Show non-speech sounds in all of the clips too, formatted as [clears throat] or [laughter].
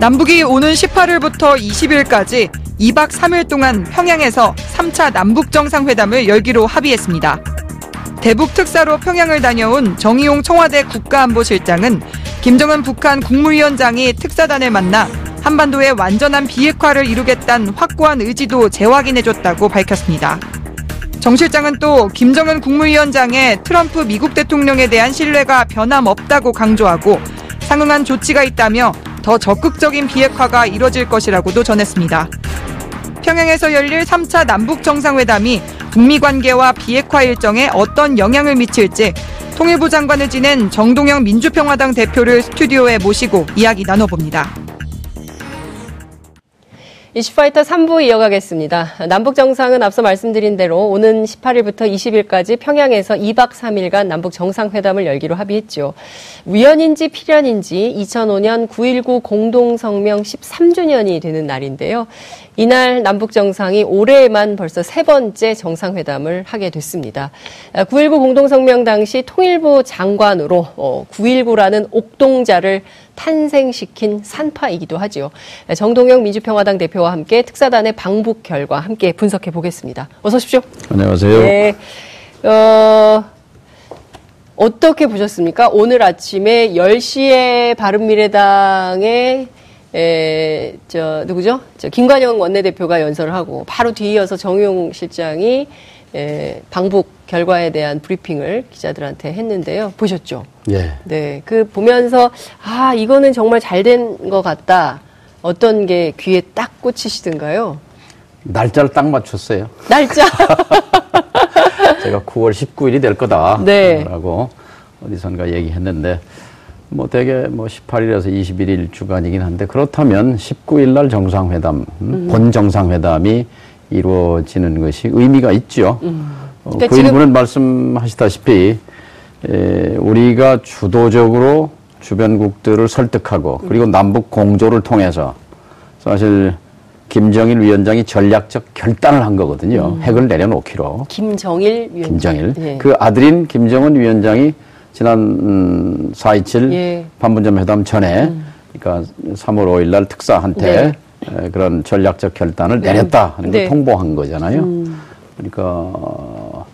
남북이 오는 18일부터 20일까지 2박 3일 동안 평양에서 3차 남북 정상회담을 열기로 합의했습니다. 대북 특사로 평양을 다녀온 정의용 청와대 국가안보실장은 김정은 북한 국무위원장이 특사단을 만나 한반도의 완전한 비핵화를 이루겠다는 확고한 의지도 재확인해줬다고 밝혔습니다. 정 실장은 또 김정은 국무위원장의 트럼프 미국 대통령에 대한 신뢰가 변함없다고 강조하고 상응한 조치가 있다며 더 적극적인 비핵화가 이뤄질 것이라고도 전했습니다. 평양에서 열릴 3차 남북 정상회담이 북미 관계와 비핵화 일정에 어떤 영향을 미칠지 통일부 장관을 지낸 정동영 민주평화당 대표를 스튜디오에 모시고 이야기 나눠봅니다. 이슈파이터 3부 이어가겠습니다. 남북 정상은 앞서 말씀드린 대로 오는 18일부터 20일까지 평양에서 2박 3일간 남북 정상회담을 열기로 합의했죠. 우연인지 필연인지 2005년 9.19 공동성명 13주년이 되는 날인데요. 이날 남북 정상이 올해에만 벌써 세 번째 정상회담을 하게 됐습니다. 9.19 공동성명 당시 통일부 장관으로 9.19라는 어, 옥동자를 탄생시킨 산파이기도 하지요. 정동영 민주평화당 대표와 함께 특사단의 방북 결과 함께 분석해 보겠습니다. 어서 오십시오. 안녕하세요. 네. 어, 어떻게 보셨습니까? 오늘 아침에 10시에 바른미래당의 에, 저, 누구죠? 저, 김관영 원내대표가 연설을 하고, 바로 뒤이어서 정용 실장이, 에, 방북 결과에 대한 브리핑을 기자들한테 했는데요. 보셨죠? 예. 네. 그 보면서, 아, 이거는 정말 잘 된 것 같다. 어떤 게 귀에 딱 꽂히시던가요? 날짜를 딱 맞췄어요. 날짜? [laughs] 제가 9월 19일이 될 거다. 네. 라고 어디선가 얘기했는데, 뭐 대개 뭐 18일에서 21일 주간이긴 한데 그렇다면 19일 날 정상회담 음. 본 정상회담이 이루어지는 것이 의미가 있죠. 음. 어, 그러니까 그 일부는 말씀하시다시피 에, 우리가 주도적으로 주변국들을 설득하고 그리고 남북 공조를 통해서 사실 김정일 위원장이 전략적 결단을 한 거거든요. 음. 핵을 내려놓기로. 김정일 위원장. 김정일. 예. 그 아들인 김정은 위원장이 지난 음, 4.27 예. 판문점 회담 전에 음. 그러니까 3월 5일 날 특사한테 네. 그런 전략적 결단을 네. 내렸다 하는 걸 네. 통보한 거잖아요. 음. 그러니까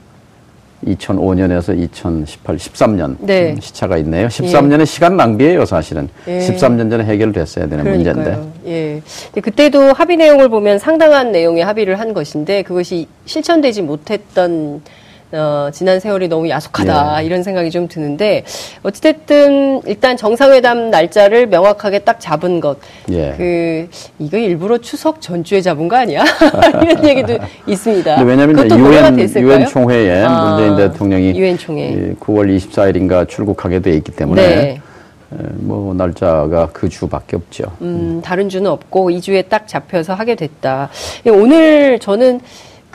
2005년에서 2018, 13년 네. 음, 시차가 있네요. 13년의 예. 시간 낭비예요, 사실은. 예. 13년 전에 해결됐어야 되는 그러니까요. 문제인데. 예. 그때도 합의 내용을 보면 상당한 내용의 합의를 한 것인데 그것이 실천되지 못했던 어, 지난 세월이 너무 야속하다 예. 이런 생각이 좀 드는데 어찌됐든 일단 정상회담 날짜를 명확하게 딱 잡은 것. 예. 그 이거 일부러 추석 전주에 잡은 거 아니야? [laughs] 이런 얘기도 있습니다. 왜냐하면 유엔 유엔 총회에 아, 문재인 대통령이 유엔 총회 9월 24일인가 출국하게 돼 있기 때문에. 네. 뭐 날짜가 그 주밖에 없죠. 음, 다른 주는 없고 2주에 딱 잡혀서 하게 됐다. 오늘 저는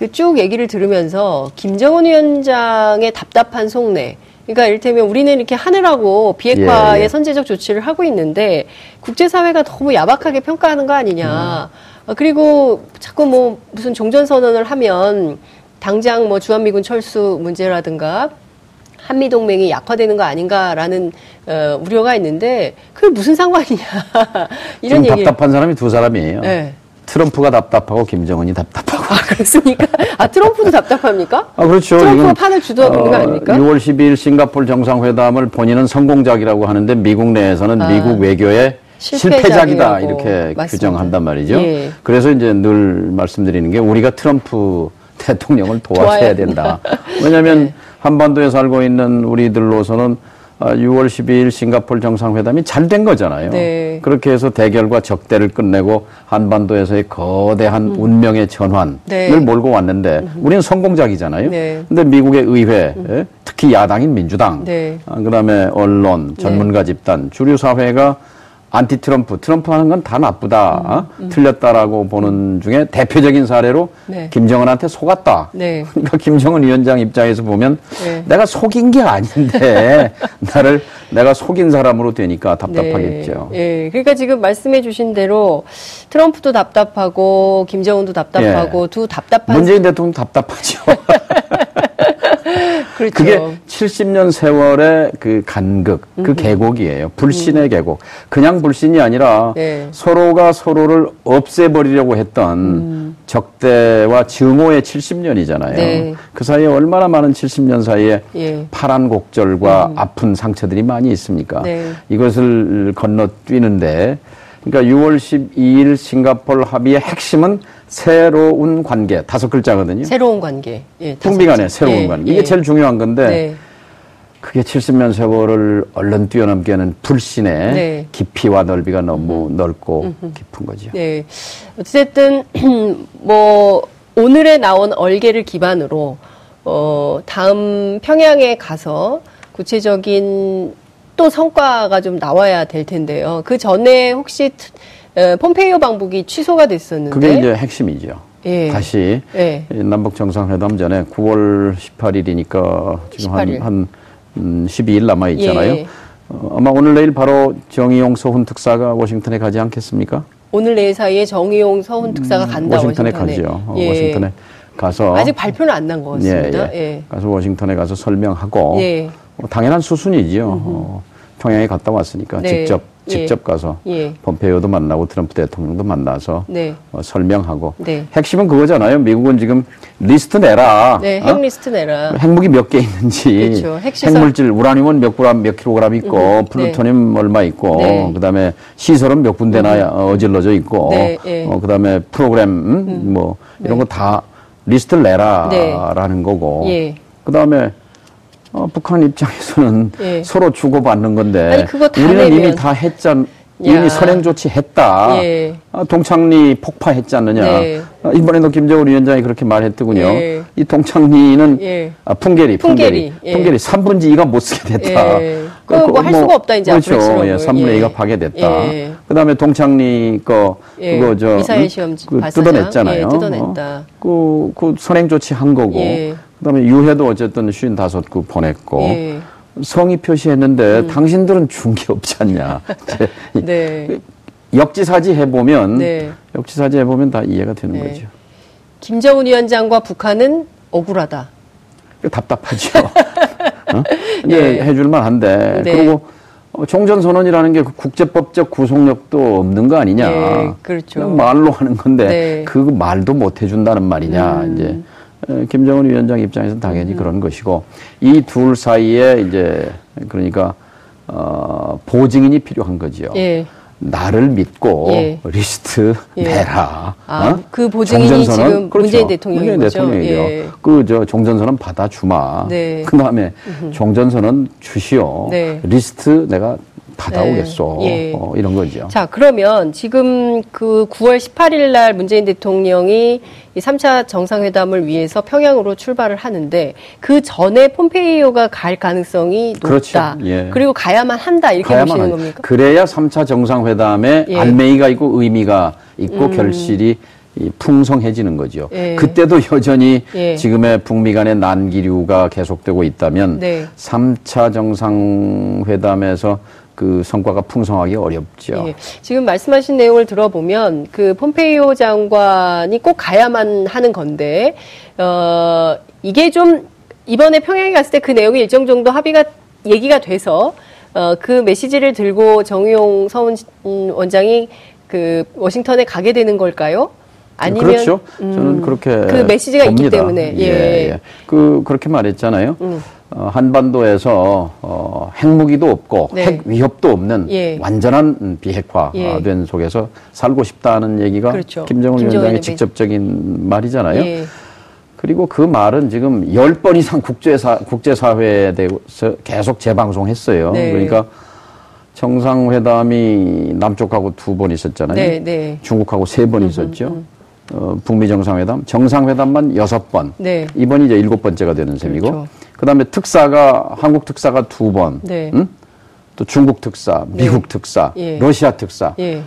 그 쭉 얘기를 들으면서 김정은 위원장의 답답한 속내. 그러니까 이를테면 우리는 이렇게 하느라고 비핵화의 예, 예. 선제적 조치를 하고 있는데 국제사회가 너무 야박하게 평가하는 거 아니냐. 음. 그리고 자꾸 뭐 무슨 종전선언을 하면 당장 뭐 주한미군 철수 문제라든가 한미동맹이 약화되는 거 아닌가라는 어, 우려가 있는데 그게 무슨 상관이냐 [laughs] 이런 얘기. 답답한 사람이 두 사람이에요. 네. 트럼프가 답답하고 김정은이 답답하고. 아, 그렇습니까? 아, 트럼프도 답답합니까? [laughs] 아, 그렇죠. 트럼프가 판을 주도하고 있는 거 어, 아닙니까? 6월 12일 싱가폴 정상회담을 본인은 성공작이라고 하는데 미국 내에서는 아, 미국 외교의 실패작이다 이렇게 맞습니다. 규정한단 말이죠. 예. 그래서 이제 늘 말씀드리는 게 우리가 트럼프 대통령을 도와줘야 된다. 왜냐하면 네. [laughs] 한반도에 살고 있는 우리들로서는 6월 아, 12일 싱가폴 정상회담이 잘 된 거잖아요. 네. 그렇게 해서 대결과 적대를 끝내고 한반도에서의 거대한 음. 운명의 전환을 네. 몰고 왔는데 음. 우리는 성공작이잖아요. 네. 근데 미국의 의회, 음. 특히 야당인 민주당, 네. 아, 그다음에 언론, 전문가 네. 집단, 주류 사회가 안티 트럼프, 트럼프 하는 건 다 나쁘다, 음, 어? 음. 틀렸다라고 보는 중에 대표적인 사례로 네. 김정은한테 속았다. 네. [laughs] 그러니까 김정은 위원장 입장에서 보면 네. 내가 속인 게 아닌데 [laughs] 나를 내가 속인 사람으로 되니까 답답하겠죠. 네. 예. 그러니까 지금 말씀해 주신 대로 트럼프도 답답하고 김정은도 답답하고 예. 두 답답한 문재인 대통령 답답하죠. [laughs] 그렇죠. 그게 70년 세월의 그 간극, 그 계곡이에요. 불신의 음. 계곡. 그냥 불신이 아니라 네. 서로가 서로를 없애버리려고 했던 음. 적대와 증오의 70년이잖아요. 네. 그 사이에 얼마나 많은 70년 사이에 예. 파란 곡절과 음. 아픈 상처들이 많이 있습니까? 네. 이것을 건너뛰는데 그러니까 6월 12일 싱가폴 합의의 핵심은 새로운 관계 다섯 글자거든요. 새로운 관계. 예, 풍비간의 새로운 예, 관계. 이게 예. 제일 중요한 건데 네. 그게 70년 세월을 얼른 뛰어넘게 하는 불신의 네. 깊이와 넓이가 너무 음. 넓고 음흠. 깊은 거죠. 네. 어쨌든 [clears throat] 뭐 오늘에 나온 얼개를 기반으로 어 다음 평양에 가서 구체적인 또 성과가 좀 나와야 될 텐데요. 그 전에 혹시 어, 폼페이오 방북이 취소가 됐었는데 그게 이제 핵심이죠. 예. 다시 예. 남북 정상회담 전에 9월 18일이니까 지금 18일. 한, 한 음, 12일 남아 있잖아요. 예. 어, 아마 오늘 내일 바로 정의용 서훈 특사가 워싱턴에 가지 않겠습니까? 오늘 내일 사이에 정의용 서훈 특사가 음, 간다 워싱턴에, 워싱턴에. 가죠. 어, 예. 워싱턴에 가서 아직 발표는 안 난 것 같습니다. 예, 예. 가서 워싱턴에 가서 설명하고 어, 당연한 수순이지요. 어, 평양에 갔다 왔으니까 네. 직접 예. 직접 가서 예. 폼페이오도 만나고 트럼프 대통령도 만나서 네. 어, 설명하고 네. 핵심은 그거잖아요. 미국은 지금 리스트 내라. 네, 핵 어? 리스트 내라. 핵무기 몇 개 있는지, 그렇죠. 핵물질 우라늄은 몇 그램, 몇 킬로그램 있고, 음, 플루토늄 네. 얼마 있고, 네. 그다음에 시설은 몇 군데나 음. 어질러져 있고, 네, 예. 어, 그다음에 프로그램 음, 음. 뭐 이런 거 다 리스트를 내라라는 거고, 예. 그다음에 어, 북한 입장에서는 예. 서로 주고받는 건데 아니, 우리는 내면. 이미 다 했잖 이미 선행 조치했다. 예. 아, 동창리 폭파했지 않느냐. 네. 아, 이번에도 김정은 위원장이 그렇게 말했더군요. 예. 이 동창리는 예. 아, 풍계리, 풍계리, 풍계리, 풍계리 3분의 예. 2가 못 쓰게 됐다. 예. 그, 뭐할 수가 없다 이제 그렇죠. 예, 3분의 2가 파괴됐다. 예. 그다음에 동창리 거 그거 저 미사일 시험 그 뜯어냈잖아요. 뜯어냈다. 어? 그, 그 선행 조치 한 거고. 그다음에 유해도 어쨌든 55구 보냈고 예. 성의 표시했는데 음. 당신들은 준 게 없지 않냐. [laughs] 네. 역지사지 해보면 네. 역지사지 해보면 다 이해가 되는 네. 거죠. 김정은 위원장과 북한은 억울하다. 답답하죠. [laughs] 어? 네. 해줄만 한데 네. 그리고 어, 종전선언이라는 게그 국제법적 구속력도 없는 거 아니냐. 네, 그렇죠. 말로 하는 건데 네. 그 말도 못 해준다는 말이냐. 음. 이제 김정은 위원장 입장에서는 당연히 음. 그런 것이고 이 둘 사이에 이제 그러니까 어, 보증인이 필요한 거지요. 예. 나를 믿고 예. 리스트 예. 내라. 아, 어? 그 보증인이 지금 그렇죠. 문재인 대통령인 문재인 대통령이죠. 예. 그저 종전선언 받아주마. 네. 그 다음에 종전선언 주시오. 네. 리스트 내가 받아오겠소. 네. 예. 어, 이런 거죠. 자, 그러면 지금 그 9월 18일 날 문재인 대통령이 이 3차 정상회담을 위해서 평양으로 출발을 하는데 그 전에 폼페이오가 갈 가능성이 높다. 그렇죠. 예. 그리고 가야만 한다. 이렇게 가야만 보시는 겁니까? 그래야 3차 정상회담에 예. 안매이가 있고 의미가 있고 음. 결실이 풍성해지는 거죠. 예. 그때도 여전히 예. 지금의 북미 간의 난기류가 계속되고 있다면 네. 3차 정상회담에서 그 성과가 풍성하기 어렵죠. 예. 지금 말씀하신 내용을 들어보면 그 폼페이오 장관이 꼭 가야만 하는 건데 어 이게 좀 이번에 평양에 갔을 때 그 내용이 일정 정도 합의가 얘기가 돼서 어 그 메시지를 들고 정의용 서훈 원장이 그 워싱턴에 가게 되는 걸까요? 아니면 그렇죠. 음, 저는 그렇게 그 메시지가 봅니다. 있기 때문에 예, 예. 예. 그 그렇게 말했잖아요. 음. 어, 한반도에서 어, 핵무기도 없고 네. 핵 위협도 없는 예. 완전한 비핵화된 예. 속에서 살고 싶다는 얘기가 그렇죠. 김정은 위원장의 직접적인 말이잖아요. 예. 그리고 그 말은 지금 열 번 이상 국제사, 국제사회에 대해서 계속 재방송했어요. 네. 그러니까 정상회담이 남쪽하고 두 번 있었잖아요. 네, 네. 중국하고 세 번 있었죠. 음, 음. 어, 북미 정상회담, 정상회담만 여섯 번. 네. 이번이 이제 일곱 번째가 되는 셈이고. 그렇죠. 그다음에 특사가 한국 특사가 두 번, 네. 응? 또 중국 특사, 네. 미국 네. 특사, 예. 러시아 특사 예.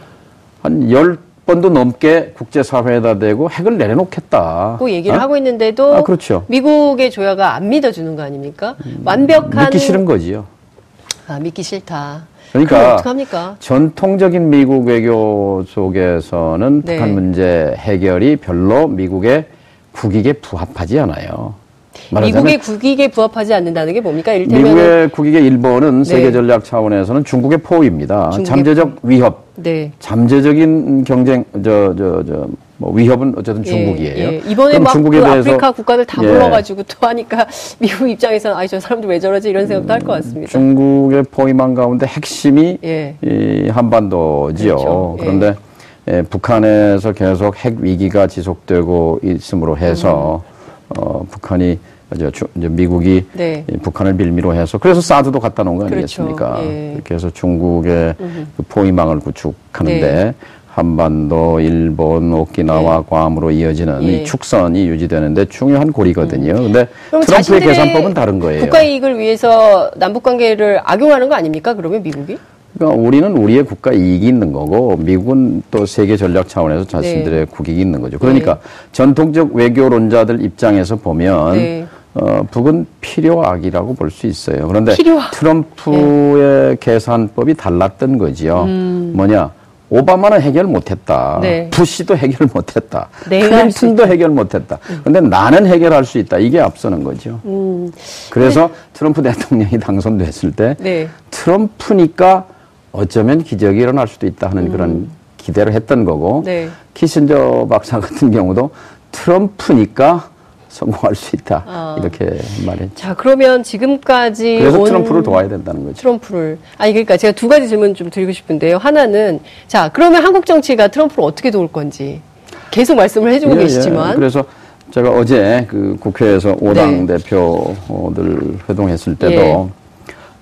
한열 번도 넘게 국제사회에다 대고 핵을 내려놓겠다. 그 얘기를 어? 하고 있는데도 아, 그렇죠. 미국의 조야가 안 믿어주는 거 아닙니까? 음, 완벽한 믿기 싫은 거지요. 아 믿기 싫다. 그러니까? 전통적인 미국 외교 속에서는 네. 북한 문제 해결이 별로 미국의 국익에 부합하지 않아요. 미국의 국익에 부합하지 않는다는 게 뭡니까? 이를테면 미국의 국익의 일본은 네. 세계 전략 차원에서는 중국의 포위입니다. 중국의 잠재적 위협, 네. 잠재적인 경쟁, 저, 저, 저, 뭐 위협은 어쨌든 예, 중국이에요. 예, 예. 이번에 막 중국에 그 대해서 아프리카 국가들 다 예. 불러가지고 또 하니까 [laughs] 미국 입장에서는 아이 저 사람들 왜 저러지 이런 생각도 할 것 같습니다. 중국의 포위망 가운데 핵심이 예. 이 한반도지요. 그렇죠. 예. 그런데 예, 북한에서 계속 핵 위기가 지속되고 있음으로 해서 음. 어, 북한이 이제, 이제 미국이 네. 북한을 빌미로 해서 그래서 사드도 갖다 놓은 거 그렇죠. 아니겠습니까? 예. 그렇게 해서 중국의 그 포위망을 구축하는데 네. 한반도, 일본, 오키나와, 네. 괌으로 이어지는 예. 이 축선이 유지되는데 중요한 고리거든요. 음. 근데 트럼프의 계산법은 다른 거예요. 국가 이익을 위해서 남북 관계를 악용하는 거 아닙니까? 그러면 미국이? 그러니까 우리는 우리의 국가 이익이 있는 거고 미국은 또 세계 전략 차원에서 자신들의 네. 국익이 있는 거죠. 그러니까 네. 전통적 외교론자들 입장에서 보면 네. 어, 북은 필요악이라고 볼 수 있어요. 그런데 필요악. 트럼프의 네. 계산법이 달랐던 거지요. 음. 뭐냐? 오바마는 해결 못했다. 네. 부시도 해결 못했다. 클린턴도 해결 못했다. 그런데 음. 나는 해결할 수 있다. 이게 앞서는 거죠. 음. 그래서 네. 트럼프 대통령이 [laughs] 당선됐을 때 네. 트럼프니까 어쩌면 기적이 일어날 수도 있다 하는 음. 그런 기대를 했던 거고 네. 키신저 박사 같은 경우도 트럼프니까 성공할 수 있다 아. 이렇게 말했죠. 자 그러면 지금까지 그래서 트럼프를 도와야 된다는 거죠. 트럼프를 아니 그러니까 제가 두 가지 질문 좀 드리고 싶은데요. 하나는 자 그러면 한국 정치가 트럼프를 어떻게 도울 건지 계속 말씀을 해주고 예, 예. 계시지만 예. 그래서 제가 어제 그 국회에서 오당 네. 대표들 회동했을 때도 예.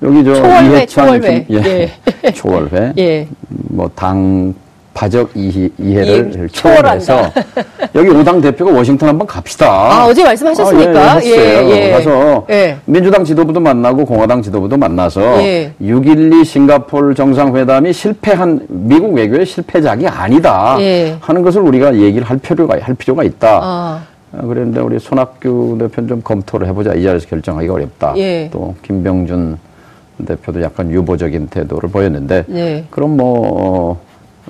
여기 저 초월회, [laughs] 초월회. 예. 예. 초월회. 예. 뭐당 파적 이해, 를 초월해서 [laughs] 여기 오당 대표가 워싱턴 한번 갑시다. 아, 어제 말씀하셨습니까? 아, 예, 예, 예. 가서 예. 민주당 지도부도 만나고 공화당 지도부도 만나서 예. 6.12 싱가폴 정상회담이 실패한 미국 외교의 실패작이 아니다 예. 하는 것을 우리가 얘기를 할 필요가 할 필요가 있다. 아. 아 그랬는데 우리 손학규 대표는 좀 검토를 해보자. 이 자리에서 결정하기가 어렵다. 예. 또 김병준 대표도 약간 유보적인 태도를 보였는데 네. 그럼 뭐 어,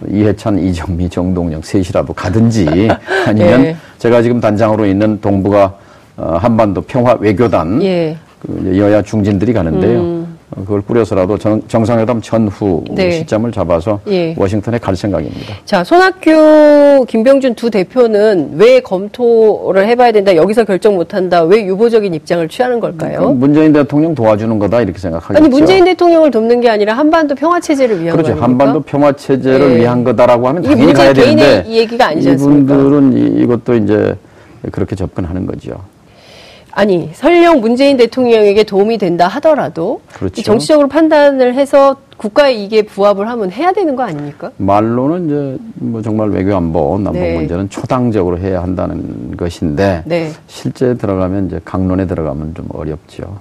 이해찬, 이정미, 정동영 셋이라도 가든지 [laughs] 아니면 네. 제가 지금 단장으로 있는 동북아 어, 한반도 평화 외교단 예. 그 여야 중진들이 가는데요. 음. 그걸 꾸려서라도 정, 상회담 전후 네. 시점을 잡아서 예. 워싱턴에 갈 생각입니다. 자, 손학규, 김병준 두 대표는 왜 검토를 해봐야 된다, 여기서 결정 못한다, 왜 유보적인 입장을 취하는 걸까요? 문재인 대통령 도와주는 거다 이렇게 생각하겠죠. 아니 문재인 대통령을 돕는 게 아니라 한반도 평화 체제를 위한 그렇죠. 한반도 평화 체제를 예. 위한 거다라고 하면 당연히 가야 되는데? 이분들은 이것도 이제 그렇게 접근하는 거죠. 아니 설령 문재인 대통령에게 도움이 된다 하더라도 그렇죠. 정치적으로 판단을 해서 국가의 이게 부합을 하면 해야 되는 거 아닙니까? 말로는 이제 뭐 정말 외교 안보 남북 네. 문제는 초당적으로 해야 한다는 것인데 네. 실제 들어가면 이제 강론에 들어가면 좀 어렵죠.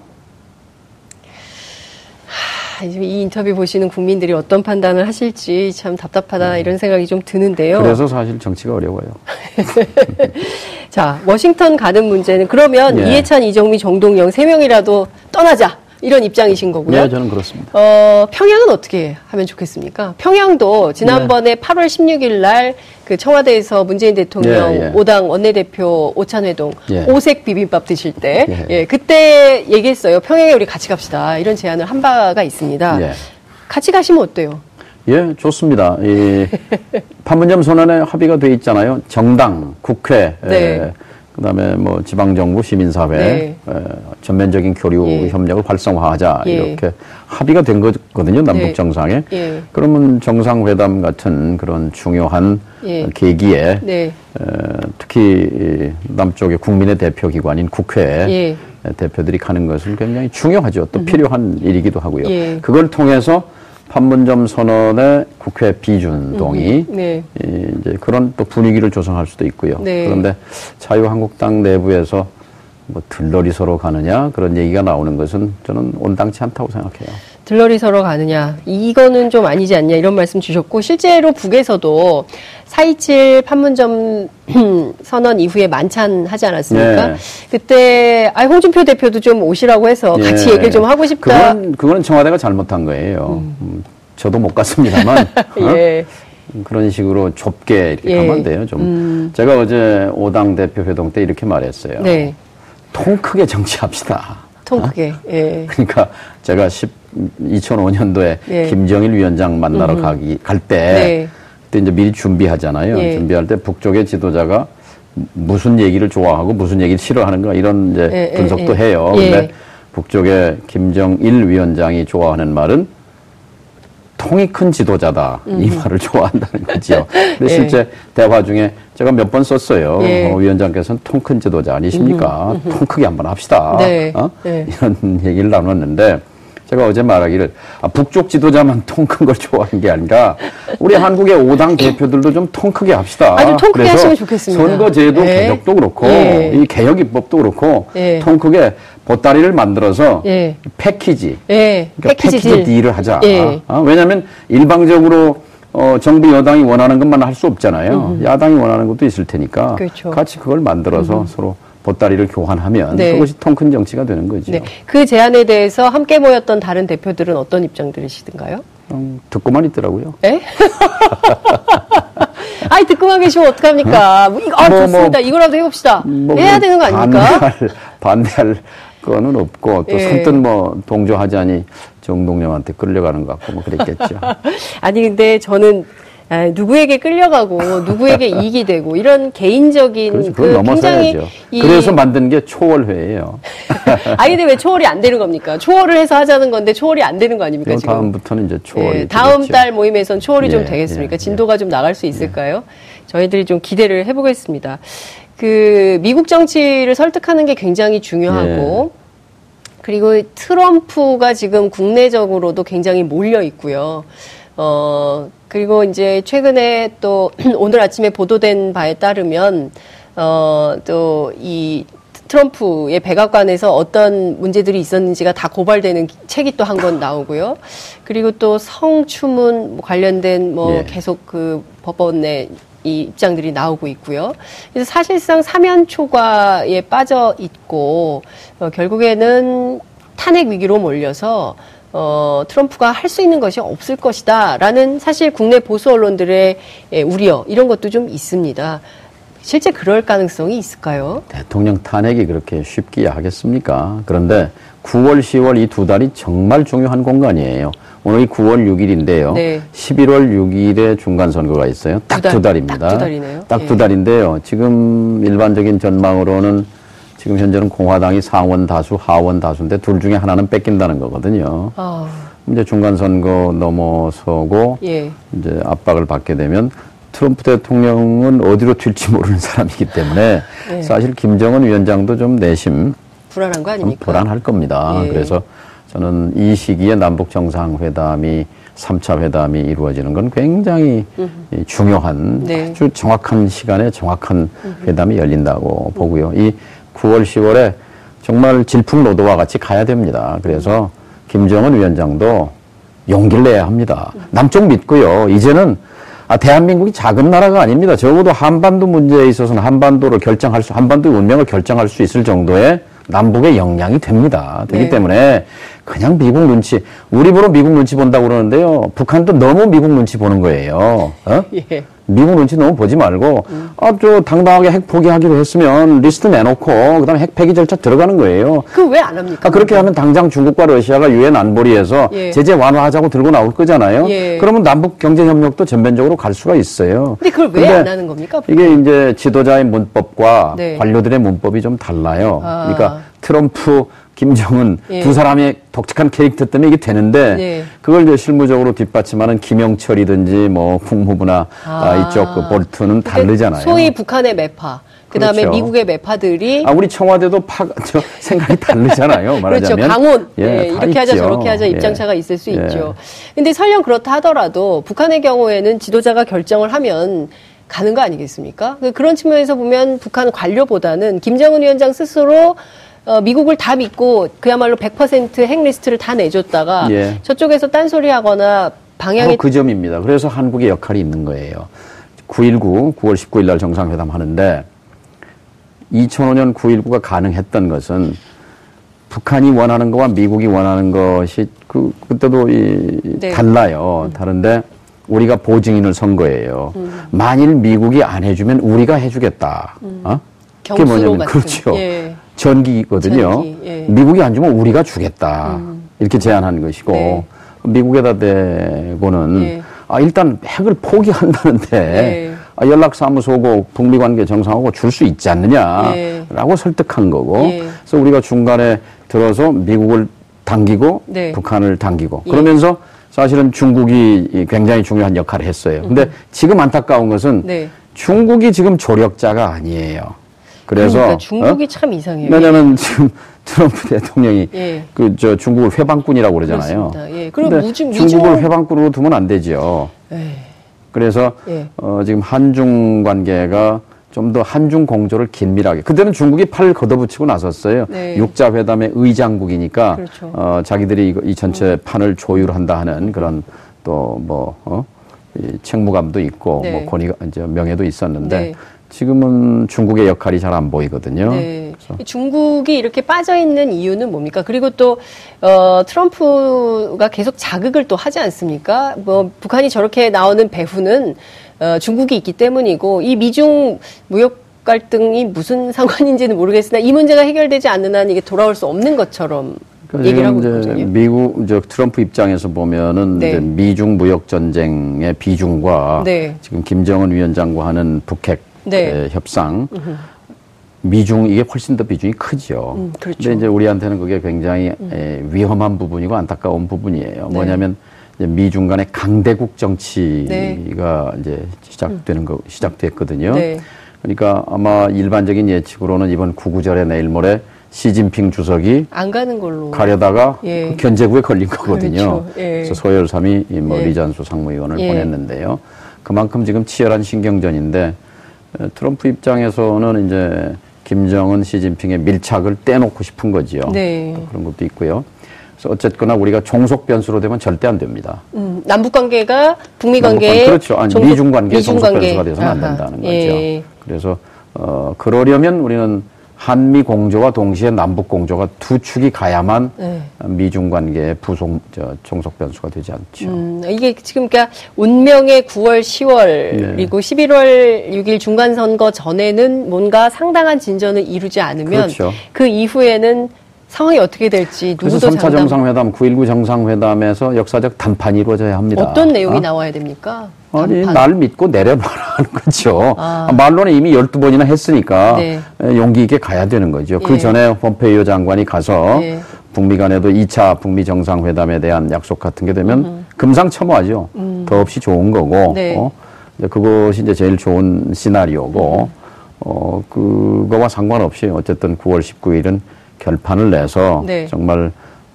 이 인터뷰 보시는 국민들이 어떤 판단을 하실지 참 답답하다 네. 이런 생각이 좀 드는데요. 그래서 사실 정치가 어려워요. [laughs] 자, 워싱턴 가는 문제는 그러면 예. 이해찬, 이정미, 정동영 세 명이라도 떠나자. 이런 입장이신 거고요. 네, 저는 그렇습니다. 어, 평양은 어떻게 하면 좋겠습니까? 평양도 지난번에 네. 8월 16일 날 그 청와대에서 문재인 대통령 예, 예. 오당 원내대표 오찬회동 예. 오색 비빔밥 드실 때 예. 예. 그때 얘기했어요. 평양에 우리 같이 갑시다. 이런 제안을 한 바가 있습니다. 예. 같이 가시면 어때요? 예, 좋습니다. 이 [laughs] 판문점 선언에 합의가 돼 있잖아요. 정당, 국회, 네. 에, 그다음에 뭐 지방 정부, 시민 사회 네. 에, 전면적인 교류 예. 협력을 활성화하자 예. 이렇게 합의가 된 거거든요. 남북 네. 정상에. 예. 그러면 정상회담 같은 그런 중요한 예. 계기에 네. 에, 특히 남쪽의 국민의 대표 기관인 국회 예. 대표들이 가는 것은 굉장히 중요하죠. 또 음. 필요한 일이기도 하고요. 예. 그걸 통해서 판문점 선언의 국회 비준동이 음, 네. 이제 그런 또 분위기를 조성할 수도 있고요. 네. 그런데 자유한국당 내부에서 뭐 들러리 서로 가느냐 그런 얘기가 나오는 것은 저는 온당치 않다고 생각해요. 들러리 서로 가느냐 이거는 좀 아니지 않냐 이런 말씀 주셨고 실제로 북에서도 4.27 판문점 [clears throat] 선언 이후에 만찬 하지 않았습니까? 네. 그때 아 홍준표 대표도 좀 오시라고 해서 네. 같이 얘기를 좀 하고 싶다. 그건 그거는 청와대가 잘못한 거예요. 음. 음 저도 못 갔습니다만 [laughs] 예. 어? 그런 식으로 좁게 이렇게 예. 가면 돼요. 좀 음. 제가 어제 오당 대표 회동 때 이렇게 말했어요. 네. 통 크게 정치합시다. 통 크게. 어? 예. 그러니까 제가 10, 2005년도에 예. 김정일 위원장 만나러 음흠. 가기 갈때 네. 그때 이제 미리 준비하잖아요. 예. 준비할 때 북쪽의 지도자가 무슨 얘기를 좋아하고 무슨 얘기를 싫어하는가 이런 이제 예, 예 분석도 예, 해요. 예. 근데 북쪽의 김정일 위원장이 좋아하는 말은 통이 큰 지도자다. 음. 이 말을 좋아한다는 거죠. [laughs] 근데 예. 실제 대화 중에 제가 몇 번 썼어요. 예. 어, 위원장께서는 통 큰 지도자 아니십니까? 음흠. 통 크게 한번 합시다. 네. 어? 네. 이런 [laughs] 얘기를 나눴는데 제가 어제 말하기를 아, 북쪽 지도자만 [laughs] 통 큰 걸 좋아하는 게 아니라 우리 한국의 5당 대표들도 좀 통 크게 합시다. 아니, 통 크게 하시면 좋겠습니다. 선거제도 네. 개혁도 그렇고 네. 이 개혁 입법도 그렇고 네. 통 크게 보따리를 만들어서 네. 패키지, 네. 그러니까 패키지, 패키지 딜을 하자. 네. 어? 왜냐하면 일방적으로 어, 정부 여당이 원하는 것만 할 수 없잖아요. 음. 야당이 원하는 것도 있을 테니까 그렇죠. 같이 그걸 만들어서 음. 서로 보따리를 교환하면 네. 그것이 통큰 정치가 되는 거죠. 네. 그 제안에 대해서 함께 모였던 다른 대표들은 어떤 입장들이시던가요? 음, 듣고만 있더라고요. 네? [laughs] 아니 듣고만 계시면 어떡합니까? 어? 이거 아 뭐, 좋습니다. 뭐, 이거라도 해봅시다. 뭐, 해야 되는 거 아닙니까? 반대할, [laughs] 반대할 거는 없고 또 예. 선뜻 뭐 동조하자니 정동영한테 끌려가는 것 같고 뭐 그랬겠죠. [laughs] 아니 근데 저는 아, 누구에게 끌려가고 누구에게 [laughs] 이익이 되고 이런 개인적인 그렇죠. 그 굉장히 이... 그래서 만든 게 초월회예요. [laughs] 아니 근데 왜 초월이 안 되는 겁니까? 초월을 해서 하자는 건데 초월이 안 되는 거 아닙니까 지금? 다음부터는 이제 초월. 예, 다음 달 모임에선 초월이 예, 좀 되겠습니까? 예, 진도가 좀 나갈 수 있을까요? 저희들이 좀 기대를 해보겠습니다. 그 미국 정치를 설득하는 게 굉장히 중요하고. 그리고 트럼프가 지금 국내적으로도 굉장히 몰려 있고요. 어, 그리고 이제 최근에 또 [clears throat] 오늘 아침에 보도된 바에 따르면 어, 또 이 트럼프의 백악관에서 어떤 문제들이 있었는지가 다 고발되는 책이 또 한 권 나오고요. 그리고 또 성추문 관련된 뭐 예. 계속 그 법원 내이 입장들이 나오고 있고요. 그래서 사실상 사면 초과에 빠져 있고 어, 결국에는 탄핵 위기로 몰려서 어, 트럼프가 할 수 있는 것이 없을 것이다. 라는 사실 국내 보수 언론들의 예, 우려, 이런 것도 좀 있습니다. 실제 그럴 가능성이 있을까요? 대통령 탄핵이 그렇게 쉽게 하겠습니까? 그런데 9월, 10월 이 두 달이 정말 중요한 공간이에요. 오늘이 9월 6일인데요. 네. 11월 6일에 중간 선거가 있어요. 딱 두 달, 달입니다. 딱 두 달이네요. 딱두 예. 달인데요. 지금 일반적인 전망으로는 지금 현재는 공화당이 상원 다수, 하원 다수인데 둘 중에 하나는 뺏긴다는 거거든요. 아. 이제 중간 선거 넘어서고 예. 이제 압박을 받게 되면 트럼프 대통령은 어디로 튈지 모르는 사람이기 때문에 예. 사실 김정은 위원장도 좀 내심 불안한 거 아닙니까? 불안할 겁니다. 예. 그래서 저는 이 시기에 남북 정상회담이 3차 회담이 이루어지는 건 굉장히 음흠. 중요한 네. 아주 정확한 시간에 정확한 음흠. 회담이 열린다고 보고요. 이 9월, 10월에 정말 질풍노도와 같이 가야 됩니다. 그래서 김정은 위원장도 용기를 내야 합니다. 남쪽 믿고요. 이제는 아, 대한민국이 작은 나라가 아닙니다. 적어도 한반도 문제에 있어서는 한반도를 결정할 수, 한반도의 운명을 결정할 수 있을 정도의 남북의 역량이 됩니다. 되기 네. 때문에 그냥 미국 눈치, 우리 보러 미국 눈치 본다고 그러는데요. 북한도 너무 미국 눈치 보는 거예요. 어? [laughs] 예. 미국 눈치 너무 보지 말고 음. 아저 당당하게 핵 포기하기로 했으면 리스트 내놓고 그다음에 핵 폐기 절차 들어가는 거예요. 그 왜 안 합니까? 아, 그렇게 하면 당장 중국과 러시아가 유엔 안보리에서 예. 제재 완화하자고 들고 나올 거잖아요. 예. 그러면 남북 경제 협력도 전면적으로 갈 수가 있어요. 근데 그걸 왜 안 하는 겁니까? 이게 이제 지도자의 문법과 네. 관료들의 문법이 좀 달라요. 아. 그러니까 트럼프 김정은 예. 두 사람의 독특한 캐릭터 때문에 이게 되는데 예. 그걸 이제 실무적으로 뒷받침하는 김영철이든지 뭐 국무부나 아. 아 이쪽 그 볼트는 다르잖아요. 소위 북한의 매파. 그다음에 그렇죠. 미국의 매파들이 아 우리 청와대도 파 [laughs] 저 생각이 다르잖아요. 말하자면 그렇죠. 강원 예, 예 이렇게 있죠. 하자 저렇게 하자 예. 입장차가 있을 수 예. 있죠. 근데 설령 그렇다 하더라도 북한의 경우에는 지도자가 결정을 하면 가는 거 아니겠습니까? 그런 측면에서 보면 북한 관료보다는 김정은 위원장 스스로 어, 미국을 다 믿고 그야말로 100% 핵리스트를 다 내줬다가 예. 저쪽에서 딴소리 하거나 방향이 그 점입니다. 그래서 한국의 역할이 있는 거예요. 9.19, 9월 19일 날 정상회담 하는데 2005년 9.19가 가능했던 것은 북한이 원하는 것과 미국이 원하는 것이 그, 그때도 이, 네. 달라요. 음. 다른데 우리가 보증인을 선 거예요. 음. 만일 미국이 안 해주면 우리가 해주겠다. 음. 어? 그게 뭐냐면 그렇죠. 예. 전기거든요. 전기, 예. 미국이 안 주면 우리가 주겠다. 음. 이렇게 제안한 것이고 네. 미국에다 대고는 예. 아 일단 핵을 포기한다는데 예. 아, 연락사무소고 북미 관계 정상하고 줄 수 있지 않느냐라고 예. 설득한 거고 예. 그래서 우리가 중간에 들어서 미국을 당기고 네. 북한을 당기고 예. 그러면서 사실은 중국이 굉장히 중요한 역할을 했어요. 근데 음. 지금 안타까운 것은 네. 중국이 지금 조력자가 아니에요. 그래서 그러니까 중국이 어? 참 이상해요. 왜냐하면 [laughs] 지금 트럼프 대통령이 예. 그저 중국을 회방꾼이라고 그러잖아요. 예. 그럼 무중, 중국을 회방꾼으로 두면 안 되죠. 예. 그래서 예. 어, 지금 한중 관계가 좀 더 한중 공조를 긴밀하게. 그때는 중국이 팔을 걷어붙이고 나섰어요. 네. 육자 회담의 의장국이니까 그렇죠. 어, 자기들이 이 전체 음. 판을 조율한다 하는 그런 또뭐 어? 이 책무감도 있고 네. 뭐 권위가 이제 명예도 있었는데 네. 지금은 중국의 역할이 잘 안 보이거든요. 네. 중국이 이렇게 빠져 있는 이유는 뭡니까? 그리고 또 어, 트럼프가 계속 자극을 또 하지 않습니까? 뭐 북한이 저렇게 나오는 배후는 어, 중국이 있기 때문이고 이 미중 무역 갈등이 무슨 [laughs] 상관인지는 모르겠으나 이 문제가 해결되지 않는 한 이게 돌아올 수 없는 것처럼 그러니까 얘기를 하고 있거든요. 미국 저 트럼프 입장에서 보면은 네. 미중 무역 전쟁의 비중과 네. 지금 김정은 위원장과 하는 북핵 네. 협상 미중 이게 훨씬 더 비중이 크죠. 음, 그렇죠. 근데 이제 우리한테는 그게 굉장히 음. 에, 위험한 부분이고 안타까운 부분이에요. 네. 뭐냐면 미중 간의 강대국 정치가 네. 이제 시작되는 거 시작됐거든요. 네. 그러니까 아마 일반적인 예측으로는 이번 구구절에 내일 모레 시진핑 주석이 안 가는 걸로 가려다가 예. 그 견제구에 걸린 거거든요. 그렇죠. 예. 그래서 소열삼이 뭐 예. 리잔수 상무위원을 예. 보냈는데요. 그만큼 지금 치열한 신경전인데 트럼프 입장에서는 이제 김정은, 시진핑의 밀착을 떼놓고 싶은 거지요. 네. 그런 것도 있고요. 그래서 어쨌거나 우리가 종속 변수로 되면 절대 안 됩니다. 음, 남북 관계가 북미 관계에 그렇죠. 아니, 미중 관계 종속 관계. 변수가 돼서는 아하. 안 된다는 거죠. 예. 그래서 어 그러려면 우리는 한미 공조와 동시에 남북 공조가 두 축이 가야만 네. 미중 관계의 부속 저 종속 변수가 되지 않죠. 음, 이게 지금 그러니까 운명의 9월, 10월 네. 그리고 11월 6일 중간 선거 전에는 뭔가 상당한 진전을 이루지 않으면 그렇죠. 그 이후에는 상황이 어떻게 될지 누구도 그래서 3차 정상회담, 9.19 정상회담에서 역사적 담판이 이루어져야 합니다. 어떤 내용이 어? 나와야 됩니까? 아니, 담판. 날 믿고 내려봐라 하는 거죠. 아. 말로는 이미 12번이나 했으니까 네. 용기 있게 가야 되는 거죠. 그 예. 그 전에 폼페이오 장관이 가서 예. 북미 간에도 2차 북미 정상회담에 대한 약속 같은 게 되면 음흠. 금상첨화죠. 음. 더없이 좋은 거고, 네. 어? 그것이 이제 제일 좋은 시나리오고, 음. 어, 그거와 상관없이 어쨌든 9월 19일은 결판을 내서 네. 정말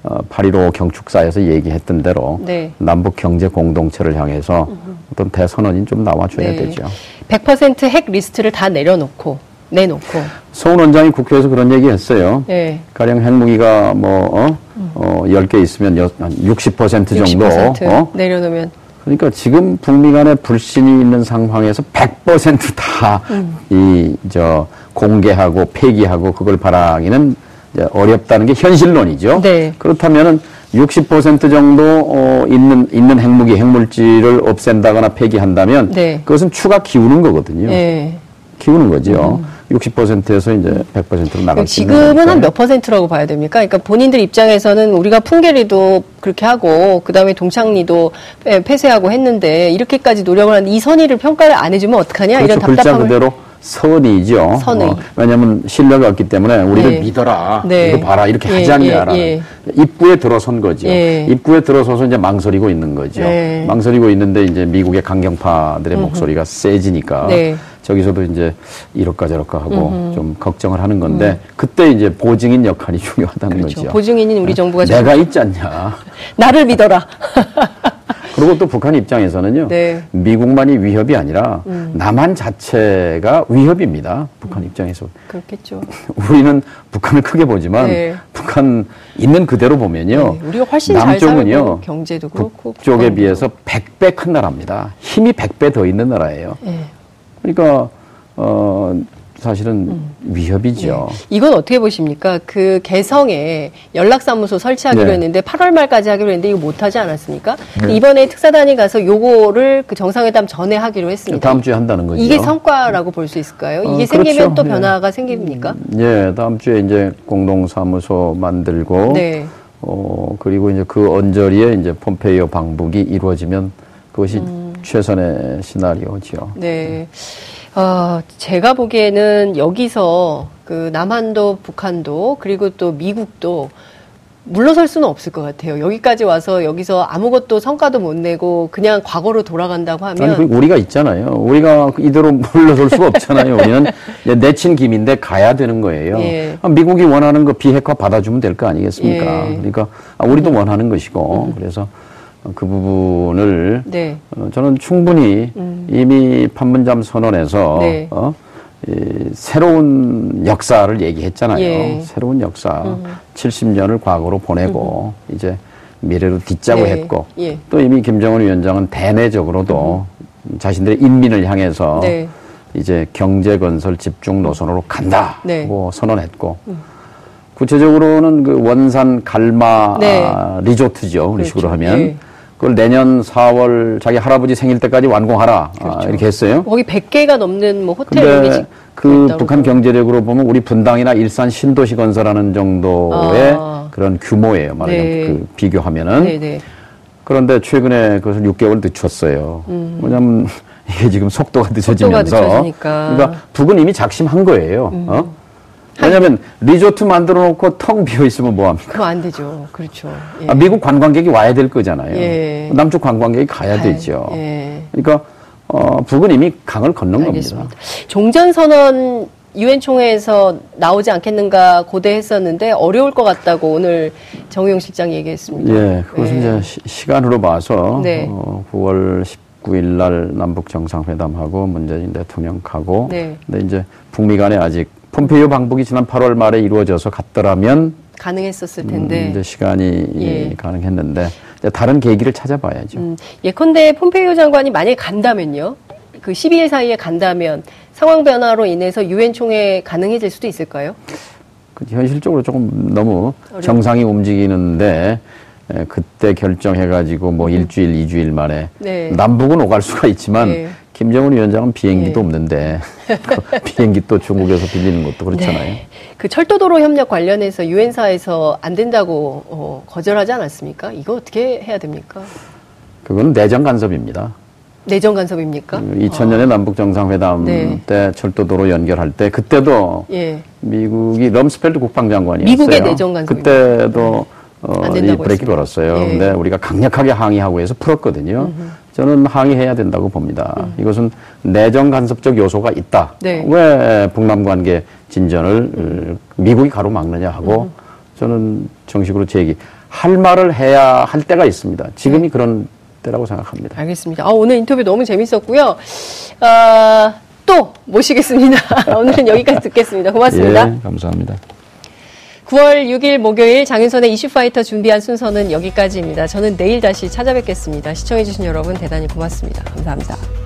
어, 8.15 경축사에서 얘기했던 대로 네. 남북 경제 공동체를 향해서 어떤 대선언이 좀 나와줘야 네. 되죠. 100%핵 리스트를 다 내려놓고 내놓고 서훈 원장이 국회에서 그런 얘기 했어요. 네. 가령 핵무기가 뭐, 어, 어, 10개 있으면 한60% 정도 60% 어? 내려놓으면 그러니까 지금 북미 간에 불신이 있는 상황에서 100%다 음. 이, 저, 공개하고 폐기하고 그걸 바라기는 어렵다는 게 현실론이죠. 네. 그렇다면은 60% 정도 어, 있는 있는 핵무기 핵물질을 없앤다거나 폐기한다면 네. 그것은 추가 기우는 거거든요. 네. 키우는 거죠. 음. 60%에서 이제 100%로 나갈 수 있는 지금은 한 몇 퍼센트라고 봐야 됩니까? 그러니까 본인들 입장에서는 우리가 풍계리도 그렇게 하고 그다음에 동창리도 폐쇄하고 했는데 이렇게까지 노력을 하는데 이 선의를 평가를 안 해주면 어떡하냐 그렇죠. 이런 답답함을 글자 그대로 선이죠. 선의. 어, 왜냐하면 신뢰가 없기 때문에 우리를 네. 믿어라. 네. 이거 봐라. 이렇게 예, 하지 않냐라는. 예, 예. 입구에 들어선 거죠. 예. 입구에 들어서서 이제 망설이고 있는 거죠. 네. 망설이고 있는데 이제 미국의 강경파들의 음흠. 목소리가 세지니까 네. 저기서도 이제 이럴까 저럴까 하고 음흠. 좀 걱정을 하는 건데 음. 그때 이제 보증인 역할이 [laughs] 중요하다는 그렇죠. 거죠. 보증인인 우리 정부가 내가 있지 않냐. 나를 믿어라. [laughs] 그리고 또 북한 입장에서는요. 네. 미국만이 위협이 아니라 음. 남한 자체가 위협입니다. 북한 음. 입장에서. 그렇겠죠. [laughs] 우리는 북한을 크게 보지만 네. 북한 있는 그대로 보면요. 네. 우리가 훨씬 남쪽은요. 경제도 그렇고 북쪽에 비해서 100배 큰 나라입니다. 힘이 100배 더 있는 나라예요. 네. 그러니까 어 사실은 음. 위협이죠. 네. 이건 어떻게 보십니까? 그 개성에 연락사무소 설치하기로 네. 했는데 8월 말까지 하기로 했는데 이거 못하지 않았습니까? 네. 이번에 특사단이 가서 요거를 그 정상회담 전에 하기로 했습니다. 다음 주에 한다는 거죠. 이게 성과라고 볼 수 있을까요? 이게 어, 생기면 그렇죠. 또 네. 변화가 생깁니까? 음, 예, 다음 주에 이제 공동사무소 만들고 네. 어, 그리고 이제 그 언저리에 이제 폼페이오 방북이 이루어지면 그것이 음. 최선의 시나리오죠. 네. 어, 제가 보기에는 여기서 그 남한도 북한도 그리고 또 미국도 물러설 수는 없을 것 같아요. 여기까지 와서 여기서 아무것도 성과도 못 내고 그냥 과거로 돌아간다고 하면 아니, 우리가 있잖아요. 우리가 이대로 물러설 수가 없잖아요. 우리는 내친 김인데 가야 되는 거예요. 예. 아, 미국이 원하는 거 비핵화 받아주면 될 거 아니겠습니까? 예. 그러니까 아, 우리도 음. 원하는 것이고 음. 그래서 그 부분을 네. 어, 저는 충분히 음. 이미 판문점 선언에서 네. 어, 이, 새로운 역사를 얘기했잖아요. 예. 새로운 역사. 음. 70년을 과거로 보내고 음. 이제 미래로 딛자고 네. 했고 예. 또 이미 김정은 위원장은 대내적으로도 음. 자신들의 인민을 향해서 네. 이제 경제 건설 집중 노선으로 간다고 네. 선언했고 음. 구체적으로는 그 원산 갈마 네. 리조트죠. 우리 식으로 그렇죠. 하면 예. 그걸 내년 4월 자기 할아버지 생일 때까지 완공하라 아, 그렇죠. 아, 이렇게 했어요. 거기 100개가 넘는 뭐 호텔 근데 그 북한 경제력으로 보면 우리 분당이나 일산 신도시 건설하는 정도의 아. 그런 규모예요. 말하자면 네. 그 비교하면은. 네네. 네. 그런데 최근에 그것을 6개월 늦췄어요. 음. 뭐냐면 [laughs] 이게 지금 속도가 늦어지면서 속도가 그러니까 북은 이미 작심한 거예요. 음. 어? 왜냐하면 리조트 만들어 놓고 텅 비어 있으면 뭐 합니까? 그거 안 되죠. 그렇죠. 예. 아, 미국 관광객이 와야 될 거잖아요. 예. 남쪽 관광객이 가야 가야, 되죠. 예. 그러니까 어, 북은 이미 강을 건넌 알겠습니다. 겁니다. 종전 선언 유엔 총회에서 나오지 않겠는가 고대했었는데 어려울 것 같다고 오늘 정우영 실장 얘기했습니다. 예, 그것은 네. 이제 시, 간으로 봐서 네. 어, 9월 19일 날 남북 정상회담하고 문재인 대통령 가고 네. 근데 이제 북미 간에 아직 폼페이오 방북이 지난 8월 말에 이루어져서 갔더라면 가능했었을 텐데 음, 시간이 예. 가능했는데 다른 계기를 찾아봐야죠. 음, 예컨대 폼페이오 장관이 만약에 간다면요. 그 12일 사이에 간다면 상황 변화로 인해서 유엔 총회 가능해질 수도 있을까요? 그 현실적으로 조금 너무 어려워. 정상이 움직이는데 에, 그때 결정해가지고 뭐 음. 일주일, 이주일 만에 네. 남북은 오갈 수가 있지만 네. 김정은 위원장은 비행기도 네. 없는데 그 [laughs] [laughs] 비행기 또 중국에서 빌리는 것도 그렇잖아요. 네. 그 철도도로 협력 관련해서 유엔사에서 안 된다고 어, 거절하지 않았습니까? 이거 어떻게 해야 됩니까? 그건 내정 간섭입니다. 내정 간섭입니까? 2000년에 그 아. 남북 정상회담 네. 때 철도도로 연결할 때 그때도 예. 미국이 럼스펠드 국방장관이었어요. 미국의 내정 간섭. 그때도 어, 이 브레이크 걸었어요. 예. 근데 우리가 강력하게 항의하고 해서 풀었거든요. 음흠. 저는 항의해야 된다고 봅니다. 음. 이것은 내정 간섭적 요소가 있다. 네. 왜 북남 관계 진전을 음. 미국이 가로막느냐 하고 음. 저는 정식으로 제기 할 말을 해야 할 때가 있습니다. 지금이 네. 그런 때라고 생각합니다. 알겠습니다. 아, 오늘 인터뷰 너무 재밌었고요. 아, 또 모시겠습니다. [laughs] 오늘은 여기까지 듣겠습니다. 고맙습니다. 예, 감사합니다. 9월 6일 목요일 장윤선의 이슈파이터 준비한 순서는 여기까지입니다. 저는 내일 다시 찾아뵙겠습니다. 시청해주신 여러분 대단히 고맙습니다. 감사합니다.